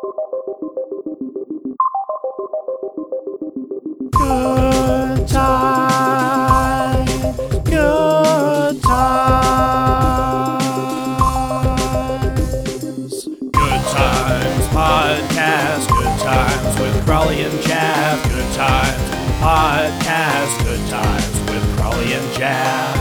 Good times, good times. Good times podcast, good times with Crawley and Jeff. Good times podcast, good times with Crawley and.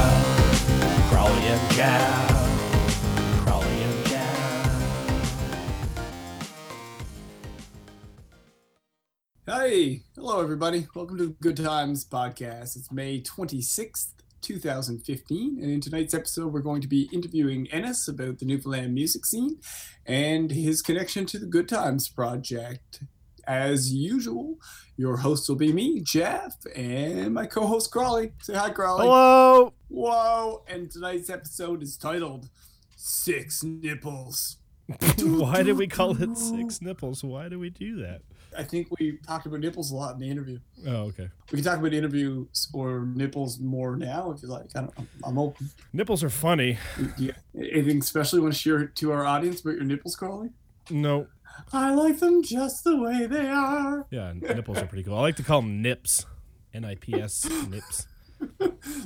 Hello everybody. Welcome to the Good Times podcast. It's May 26th, 2015, and in tonight's episode we're going to be interviewing Ennis about the Newfoundland music scene and his connection to the Good Times project. As usual, your host will be me, Jeff, and my co-host Crawley. Say hi, Crawley. Hello. Whoa! And tonight's episode is titled Six Nipples. Why did we call it six nipples? Why do we do that? I think we talked about nipples a lot in the interview. Oh, okay. We can talk about interviews or nipples more now if you like. I don't, I'm open. Nipples are funny. Yeah. Anything especially want to share to our audience about your nipples, Crawley? No, I like them just the way they are. yeah, nipples are pretty cool. I like to call them nips. N I P S nips.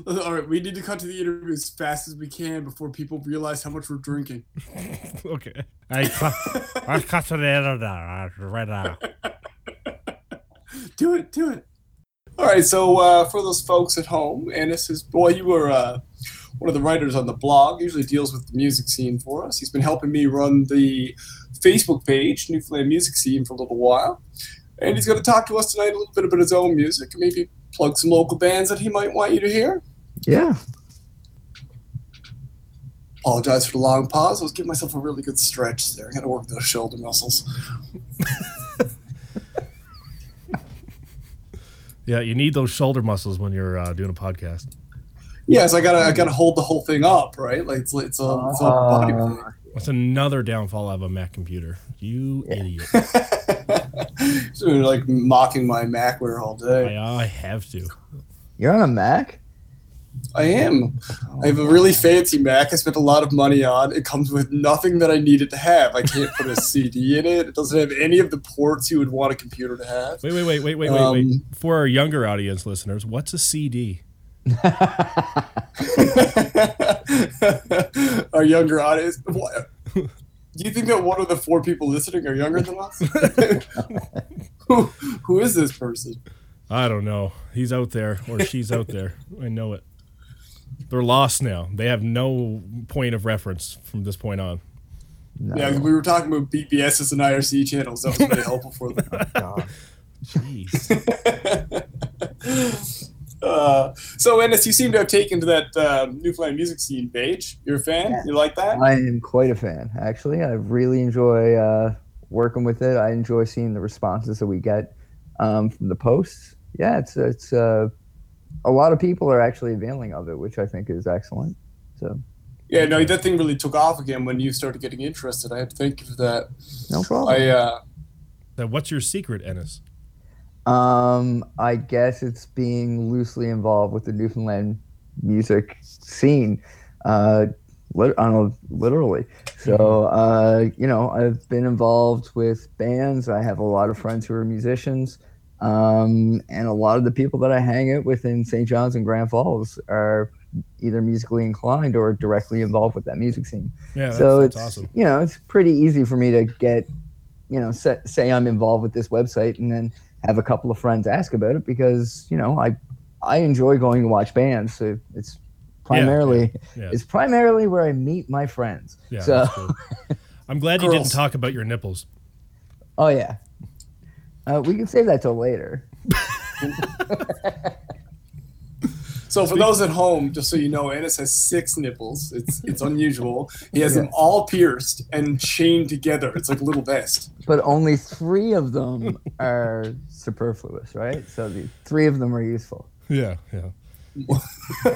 All right, we need to cut to the interview as fast as we can before people realize how much we're drinking. Okay. I cut, I cut it out right now. Do it, do it. All right, so uh, for those folks at home, and this is boy, you were uh, one of the writers on the blog. Usually deals with the music scene for us. He's been helping me run the Facebook page, Newfoundland Music Scene, for a little while, and he's going to talk to us tonight a little bit about his own music and maybe plug some local bands that he might want you to hear. Yeah. Apologize for the long pause. I was giving myself a really good stretch there. I got to work those shoulder muscles. Yeah, you need those shoulder muscles when you're uh, doing a podcast. Yes, I gotta, I gotta hold the whole thing up, right? Like it's, it's a, it's a body Uh. That's another downfall of a Mac computer. You idiot. so you're like mocking my Macware all day. I, I have to. You're on a Mac? I am. I have a really fancy Mac. I spent a lot of money on. It comes with nothing that I needed to have. I can't put a CD in it. It doesn't have any of the ports you would want a computer to have. Wait, wait, wait, wait, wait, wait, wait. Um, For our younger audience listeners, what's a CD? Our younger audience. What? Do you think that one of the four people listening are younger than us? who, who is this person? I don't know. He's out there or she's out there. I know it. They're lost now. They have no point of reference from this point on. No. Yeah, we were talking about BBSs and IRC channels. So That was very helpful for them. God. Jeez. Uh, so, Ennis, you seem to have taken to that uh, Newfoundland music scene page. You're a fan? Yeah. You like that? I am quite a fan, actually. I really enjoy uh, working with it. I enjoy seeing the responses that we get um, from the posts. Yeah, it's it's uh, a lot of people are actually availing of it, which I think is excellent. So Yeah, no, that thing really took off again when you started getting interested. I had to thank you for that. no problem. I uh, Now, what's your secret, Ennis? Um, I guess it's being loosely involved with the Newfoundland music scene, uh, lit- I don't know, literally. So, uh, you know, I've been involved with bands. I have a lot of friends who are musicians, um, and a lot of the people that I hang out with in St. John's and Grand Falls are either musically inclined or directly involved with that music scene Yeah, that's, so it's awesome. you know it's pretty easy for me to get you know say, say i'm involved with this website and then have a couple of friends ask about it because you know i i enjoy going to watch bands so it's primarily yeah. it's primarily where i meet my friends Yeah, so cool. I'm glad you didn't talk about your nipples. oh yeah uh, we can save that till later so for those at home, just so you know, Ennis has six nipples. It's it's unusual. He has them all pierced and chained together. It's like a little vest. but only three of them are superfluous right so the three of them are useful Yeah, yeah.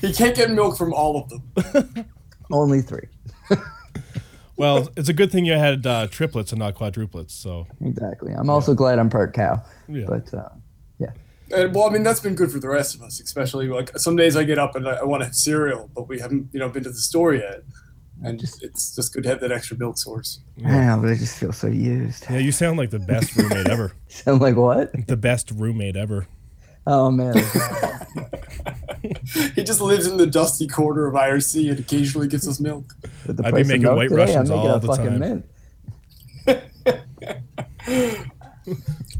he can't get milk from all of them. only three Well, it's a good thing you had uh, triplets and not quadruplets. So, exactly i'm also glad i'm part cow yeah. but uh, And well, I mean that's been good for the rest of us, especially like some days I get up and I, I want to have cereal, but we haven't you know been to the store yet. and Just- it's just good to have that extra milk source. Yeah, know, but I just feel so used. Yeah, you sound like the best roommate ever. Sound like what? The best roommate ever. Oh man. he just lives in the dusty corner of IRC and occasionally gets us milk. The I'd be making milk White today, Russians I'm making all a the fucking time. mint.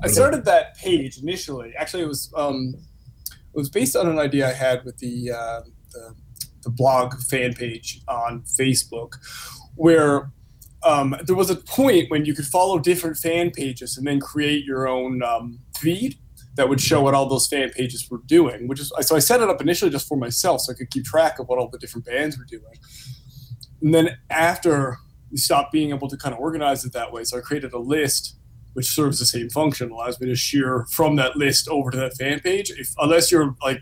I started that page initially. Actually, it was um, it was based on an idea I had with the, uh, the the blog fan page on Facebook, where um, there was a point when you could follow different fan pages and then create your own um, feed that would show what all those fan pages were doing. Which is so I set it up initially just for myself, so I could keep track of what all the different bands were doing. And then after we stopped being able to kind of organize it that way, so I created a list which serves the same function, allows me to share from that list over to that fan page. If unless you're like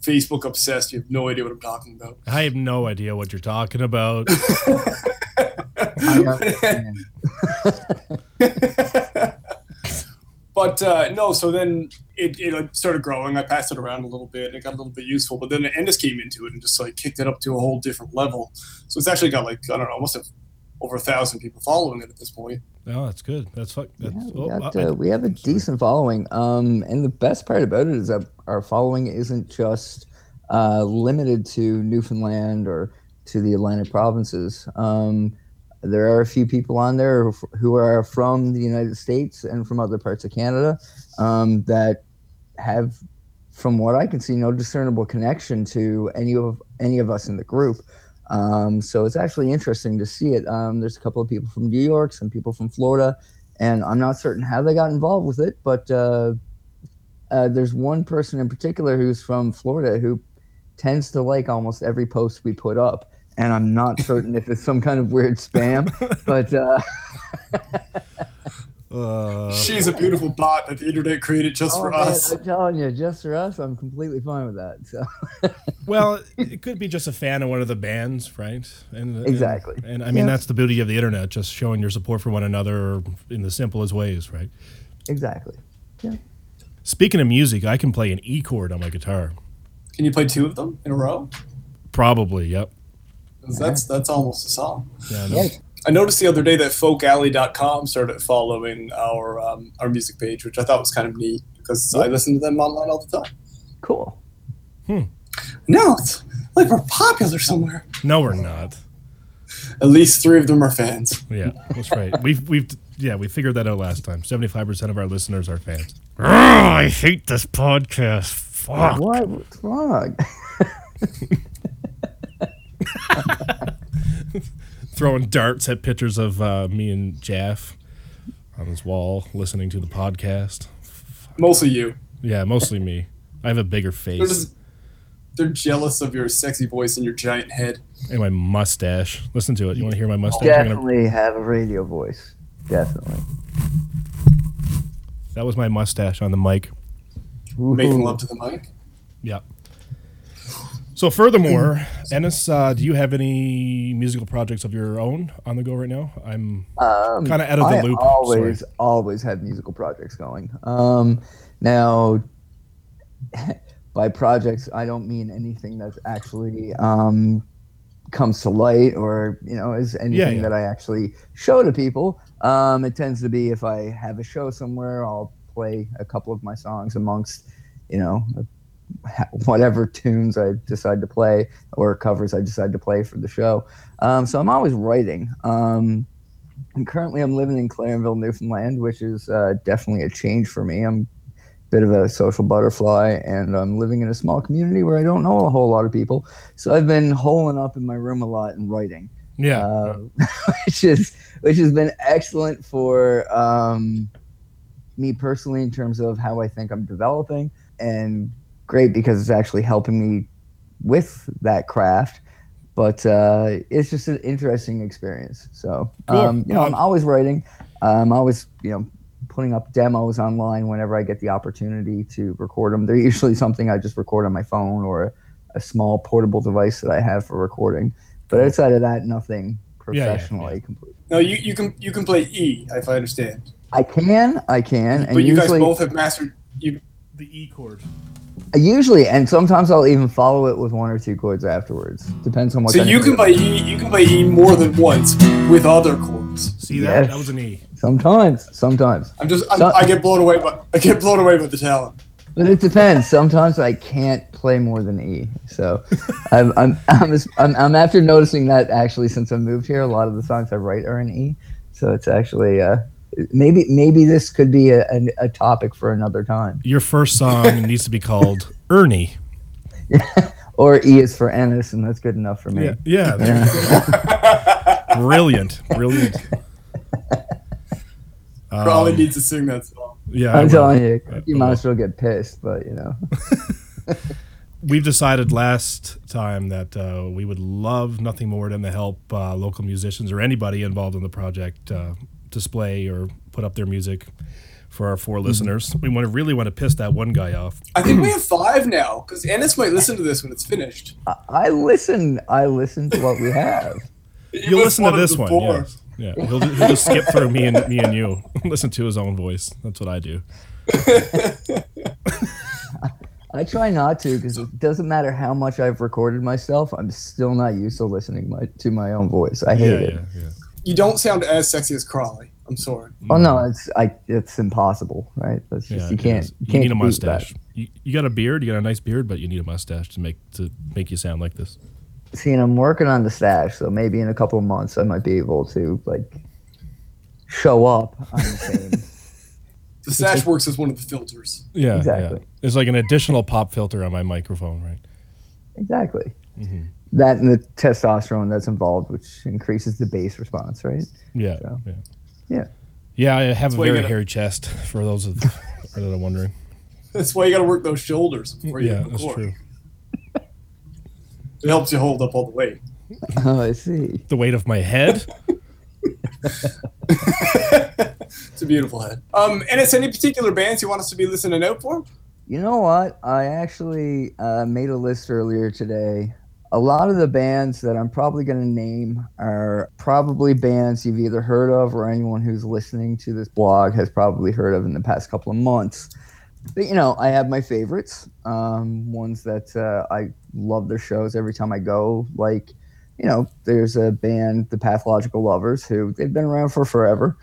Facebook obsessed, you have no idea what I'm talking about. I have no idea what you're talking about. I understand. but uh, no, so then it, it started growing. I passed it around a little bit, and it got a little bit useful. But then the Ennis came into it and just like kicked it up to a whole different level. So it's actually got like I don't know, almost have over a thousand people following it at this point. Oh, that's good. That's fuck. That's, Yeah, we, oh, got, I- uh, we have a decent following. Um, and the best part about it is that our following isn't just uh, limited to Newfoundland or to the Atlantic provinces. Um, there are a few people on there who- are from the United States and from other parts of Canada um, that have, from what I can see, no discernible connection to any of any of us in the group. Um, so it's actually interesting to see it. Um, there's a couple of people from New York, some people from Florida, and I'm not certain how they got involved with it, but uh, uh, there's one person in particular who's from Florida who tends to like almost every post we put up. And I'm not certain if it's some kind of weird spam, but uh, uh, She's a beautiful bot that the internet created just oh, for man, us. I'm telling you, just for us, I'm completely fine with that. So well, it could be just a fan of one of the bands, right? And and- Exactly. And, I mean, Yeah. that's the beauty of the internet, just showing your support for one another in the simplest ways, right? exactly. Yeah. Speaking of music, I can play an E chord on my guitar. Can you play two of them in a row? Probably, yep. 'Cause That's that's almost a song. Yeah, I I noticed the other day that folkalley.com started following our um, our music page, which I thought was kind of neat because I listen to them online all the time. Cool. No, it's like we're popular somewhere. No, we're not. At least three of them are fans. Yeah, that's right. We've we've yeah we figured that out last time. Seventy five percent of our listeners are fans. I hate this podcast. Fuck. What? What's wrong? Throwing darts at pictures of uh, me and Jeff on his wall, listening to the podcast. Mostly you. Yeah, mostly me. I have a bigger They're face just they're jealous of your sexy voice and your giant head. and my mustache. Listen to it. You want to hear my mustache? I'm gonna- Definitely have a radio voice. Definitely. that was my mustache on the mic. Making love to the mic. Yeah. So, furthermore, Ennis, uh, do you have any musical projects of your own on the go right now? I'm Um, Kinda out of the I loop, Always, always had musical projects going. Um, now, by projects, I don't mean anything that's actually um, comes to light or you know is anything yeah. that I actually show to people. Um, it tends to be if I have a show somewhere, I'll play a couple of my songs amongst you know whatever tunes I decide to play or covers I decide to play for the show. Um, so I'm always writing. Um, and currently, I'm living in Clarenville, Newfoundland, which is uh, definitely a change for me. I'm a bit of a social butterfly, and I'm living in a small community where I don't know a whole lot of people. So I've been holing up in my room a lot and writing, yeah. uh, which is which has been excellent for um, me personally in terms of how I think I'm developing, and great because it's actually helping me with that craft. But uh, it's just an interesting experience. So, Cool. um, you know, I'm always writing. I'm always, you know, putting up demos online whenever I get the opportunity to record them. They're usually something I just record on my phone or a small portable device that I have for recording. But outside of that, nothing Yeah, yeah, professionally complete. No, you, you can you can play E if I understand. I can, I can, and but you guys both have mastered you the E chord. Usually, and sometimes I'll even follow it with one or two chords afterwards. Depends on what. So kind you of can play E. You can play E more than once with other chords. See that? Yes. That was an E. Sometimes, sometimes. I'm just. I'm, So- I get blown away by. I get blown away by the talent. But it depends. Sometimes I can't play more than E. So I'm I'm I'm, as- I'm I'm after noticing that actually since I moved here, a lot of the songs I write are in E. So it's actually uh maybe maybe this could be a, a, a topic for another time. Your first song needs to be called Ernie. Or E is for Ennis, and that's good enough for me. Yeah, yeah. there brilliant, brilliant. Probably Um, needs to sing that song. yeah, I I'm telling you, you might as well get pissed, but you know. We've decided last time that uh, we would love nothing more than to help uh, local musicians or anybody involved in the project uh, display or put up their music for our 4 mhm. listeners. We want to really want to piss that one guy off. I think we have five now because Ennis might listen to this when it's finished. I, I listen. I listen to what we have. You'll listen to this one. four. Yes. Yeah, he'll, he'll just skip through me and me and you. Listen to his own voice. That's what I do. I try not to because it doesn't matter how much I've recorded myself. I'm still not used to listening my, to my own voice. I hate Yeah, it. yeah, yeah. You don't sound as sexy as Crawley. I'm sorry. Oh no, it's I. It's impossible, right? That's just Yeah, you can't. You, You can't need a compete with that. mustache. You, you got a beard. You got a nice beard, but you need a mustache to make to make you sound like this. See, and I'm working on the stash, so maybe in a couple of months I might be able to like show up on the same. The stash works as one of the filters. Yeah, Exactly. yeah. It's like an additional pop filter on my microphone, right? exactly. Mhm. That and the testosterone that's involved, which increases the bass response, right? Yeah, So, yeah, yeah. Yeah, I have a very gotta- hairy chest. For those of that are wondering. That's why you got to work those shoulders before you Yeah, record. that's true. It helps you hold up all the weight. Oh, I see. The weight of my head. It's a beautiful head. Um, and it's any particular bands you want us to be listening out for? You know what? I actually uh, made a list earlier today. A lot of the bands that I'm probably going to name are probably bands you've either heard of or anyone who's listening to this blog has probably heard of in the past couple of months. But you know, I have my favorites, um, ones that uh, I love their shows every time I go. Like, you know, there's a band, the Pathological Lovers, who they've been around for forever.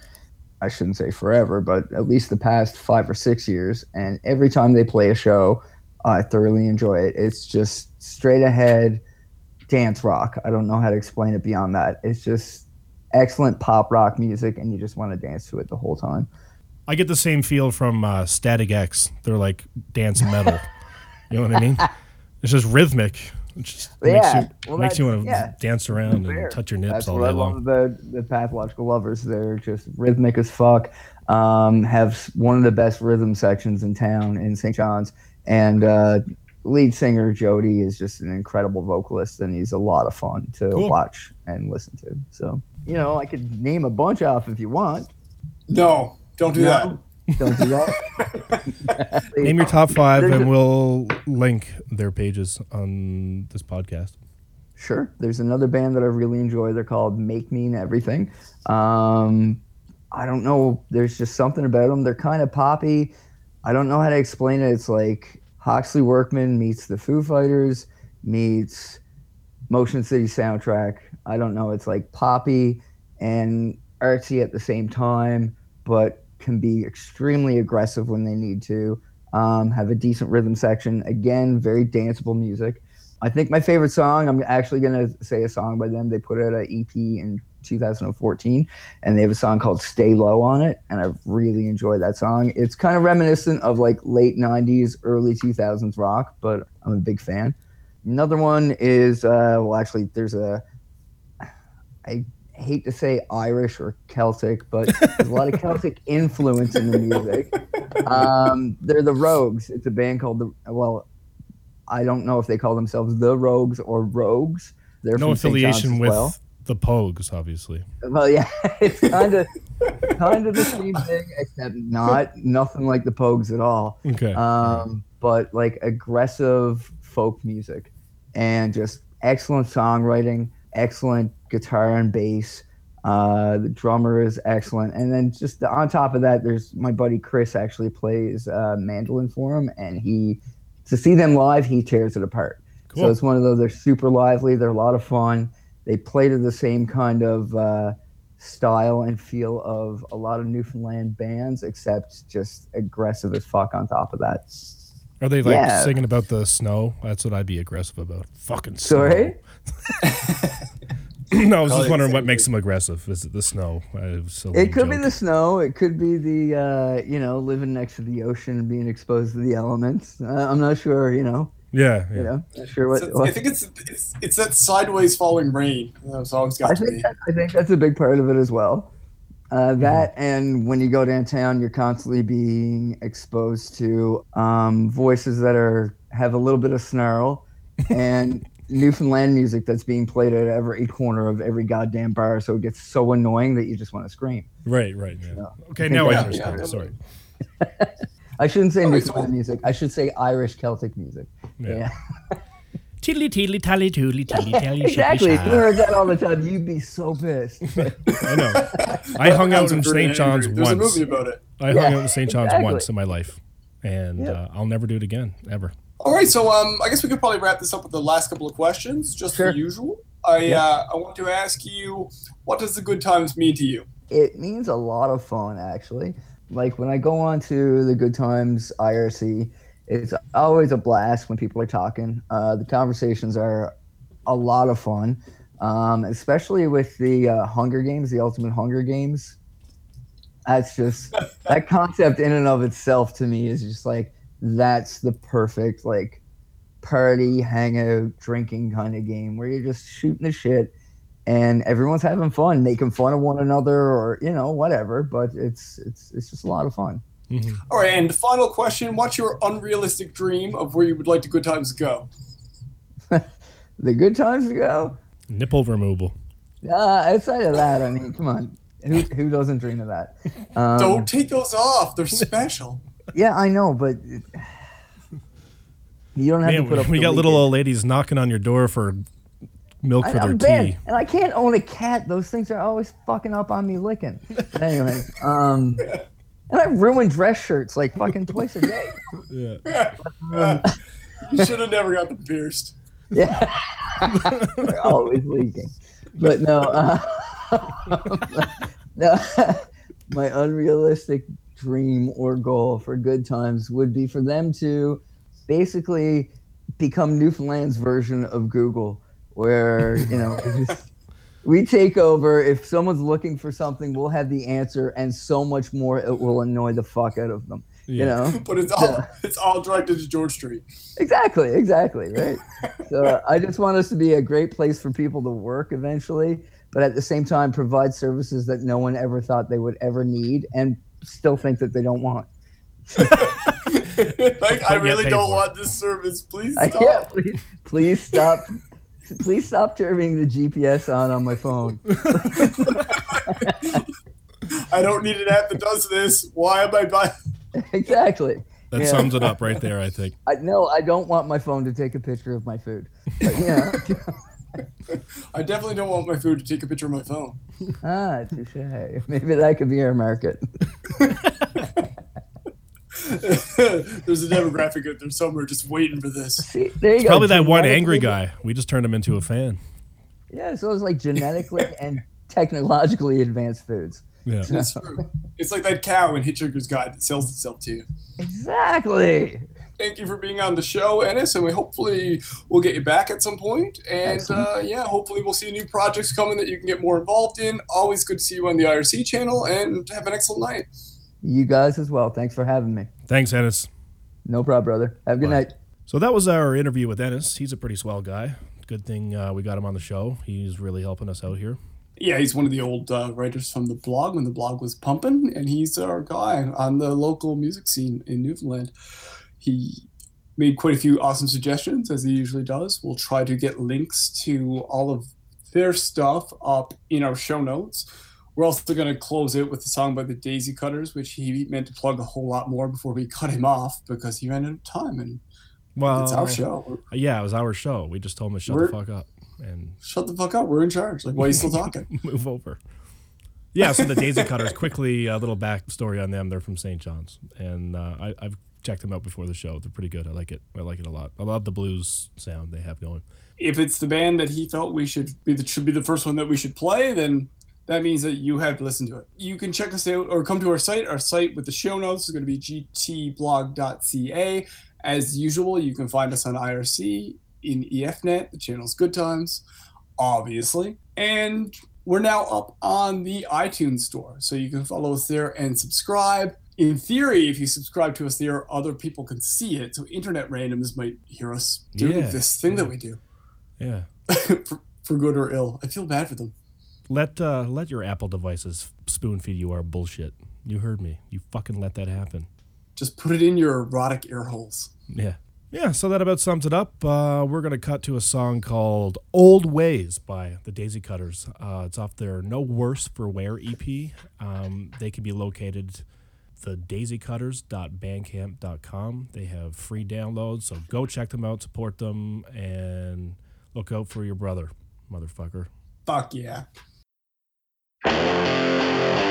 I shouldn't say forever, but at least the past five or six years. And every time they play a show, I thoroughly enjoy it. It's just straight ahead dance rock. I don't know how to explain it beyond that. It's just excellent pop rock music, and you just want to dance to it the whole time. I get the same feel from uh, Static X. They're like dance metal. you know what I mean? It's just rhythmic. It just makes Yeah, you, well, makes you want to yeah. dance around Fair. and touch your nips That's all I day love long. about the Pathological Lovers. They're just rhythmic as fuck. Um, have one of the best rhythm sections in town in St. John's, and uh, lead singer Jody is just an incredible vocalist, and he's a lot of fun to Cool. watch and listen to. So you know, I could name a bunch off if you want. No, don't do No. Don't do that. Name your top five, There's and a- we'll link their pages on this podcast. Sure. There's another band that I really enjoy. They're called Make Mean Everything. Um, I don't know. There's just something about them. They're kind of poppy. I don't know how to explain it. It's like Hawksley Workman meets the Foo Fighters meets Motion City soundtrack. I don't know. It's like poppy and artsy at the same time, but can be extremely aggressive when they need to. Um, have a decent rhythm section. Again, very danceable music. I think my favorite song, I'm actually going to say a song by them. They put out an EP in 2014, and they have a song called Stay Low on it, and I really enjoy that song. It's kind of reminiscent of like late 90s, early 2000s rock, but I'm a big fan. Another one is, uh, well, actually, there's a, I hate to say Irish or Celtic, but there's a lot of Celtic influence in the music. Um, they're the Rogues. It's a band called the, well, I don't know if they call themselves the Rogues or Rogues. They're No from St. John's affiliation with well. The Pogues, obviously. Well, yeah, it's kind of kind of the same thing, except not nothing like the Pogues at all. Okay. Um, but like aggressive folk music, and just excellent songwriting, excellent guitar and bass. Uh, the drummer is excellent, and then just on top of that, there's my buddy Chris actually plays uh, mandolin for him, and he to see them live, he tears it apart. Cool. So it's one of those. They're super lively. They're a lot of fun. They play to the same kind of uh, style and feel of a lot of Newfoundland bands, except just aggressive as fuck on top of that. Are they like Yeah. singing about the snow? That's what I'd be aggressive about. Fucking snow. Sorry. no, I was just wondering what makes them aggressive. Is it the snow? I was a It lame could be the snow. It could be the uh, you know living next to the ocean and being exposed to the elements. Uh, I'm not sure. You know. Yeah, yeah. You know. Not sure what. It's- what- I think it's, it's it's that sideways falling rain. That's always got I to be. think that, I think that's a big part of it as well. Uh, that and when you go downtown, you're constantly being exposed to um, voices that are have a little bit of snarl, and Newfoundland music that's being played at every corner of every goddamn bar. So it gets so annoying that you just want to scream. Right, right. Yeah. Yeah. Okay, now I Yeah, understand. yeah. Sorry. I shouldn't say Okay, Newfoundland music. I should say Irish Celtic music. Yeah. Yeah, Tiddly tiddly tally toodly tiddly tally exactly. If you heard that all the time, you'd be so pissed. I know. I hung out in St. John's There's a once. movie about it. I hung Yeah, out in St. John's exactly. once in my life, and Yep. uh, I'll never do it again, ever. All right, so um, I guess we could probably wrap this up with the last couple of questions, just Sure. for usual. I Yeah. uh, I want to ask you, what does the good times mean to you? it means a lot of fun actually like when i go on to the good times irc it's always a blast when people are talking. Uh, the conversations are a lot of fun um, especially with the uh, hunger games the ultimate hunger games. That's just that concept in and of itself to me is just like that's the perfect like party hangout drinking kind of game where you're just shooting the shit and everyone's having fun, making fun of one another, or you know whatever. But it's it's it's just a lot of fun. Mhm. All right, and final question: What's your unrealistic dream of where you would like the good times to go? The good times to go. Nipple removal. Uh, outside of that, I mean, come on, who who doesn't dream of that? Um, Don't take those off; they're special. Yeah, I know, but it- you don't have Man, to put up. we the got little leakage. old ladies knocking on your door for milk for their I'm bad, tea. and I can't own a cat. Those things are always fucking up on me licking. anyway, um, and I ruin dress shirts like fucking twice a day. Yeah. Um, you should have never got them pierced. Yeah. They're always leaking. But no, uh, no, my unrealistic dream or goal for good times would be for them to basically become Newfoundland's version of Google, where, you know, we take over. If someone's looking for something, we'll have the answer, and so much more it will annoy the fuck out of them. You know? But it's all it's all directed to George Street. Exactly, exactly, right. so I just want us to be a great place for people to work eventually, but at the same time provide services that no one ever thought they would ever need and still think that they don't want. like I get really don't want this service. Please I, stop. yeah, please, please stop. Please stop turning the GPS on on my phone. I don't need an app that does this. Why am I buying? exactly. That Yeah. sums it up right there, I think. I, no, I don't want my phone to take a picture of my food. But, you know, I definitely don't want my food to take a picture of my phone. ah, touche. Maybe that could be our market. There's a demographic out there somewhere just waiting for this. See, there you go. Probably that one angry guy. We just turned him into a fan. Yeah, so it's like genetically and technologically advanced foods. Yeah. It's true. It's like that cow in Hitchhiker's Guide that sells itself to you. Exactly. Thank you for being on the show, Ennis, and we hopefully we'll get you back at some point. And uh, yeah, hopefully we'll see new projects coming that you can get more involved in. Always good to see you on the IRC channel, and have an excellent night. You guys as well. Thanks for having me. Thanks, Ennis. No problem, brother. Have a good Bye. night. So that was our interview with Ennis. He's a pretty swell guy. Good thing uh, we got him on the show. He's really helping us out here. Yeah, he's one of the old uh, writers from the blog when the blog was pumping, and he's our guy on the local music scene in Newfoundland. He made quite a few awesome suggestions, as he usually does. We'll try to get links to all of their stuff up in our show notes. We're also going to close it with a song by the Daisy Cutters, which he meant to plug a whole lot more before we cut him off because he ran out of time, and Well, it's our show. Yeah, it was our show. We just told him to shut We're- the fuck up and Shut the fuck up. We're in charge. Like, why are you still talking? move over. Yeah, so the Daisy Cutters. Quickly, a little backstory on them. They're from St. John's, and uh, I, I've checked them out before the show. They're pretty good. I like it. I like it a lot. I love the blues sound they have going. If it's the band that he felt we should be the should be the first one that we should play, then that means that you have to listen to it. You can check us out or come to our site. Our site with the show notes is going to be gtblog.ca. As usual, you can find us on IRC in EFNet. The channel's Good Times, obviously. And we're now up on the iTunes store. So you can follow us there and subscribe. In theory, if you subscribe to us there, other people can see it. So internet randoms might hear us doing Yeah, this thing that we do Yeah. for, for good or ill. I feel bad for them. Let uh, let your Apple devices spoon feed you our bullshit. You heard me. You fucking let that happen. Just put it in your erotic ear holes. Yeah. Yeah, so that about sums it up. Uh, we're going to cut to a song called Old Ways by the Daisy Cutters. Uh, it's off their No Worse for Wear EP. Um, they can be located the daisycutters.bandcamp.com. They have free downloads, so go check them out, support them, and look out for your brother, motherfucker. Fuck yeah. Thank you.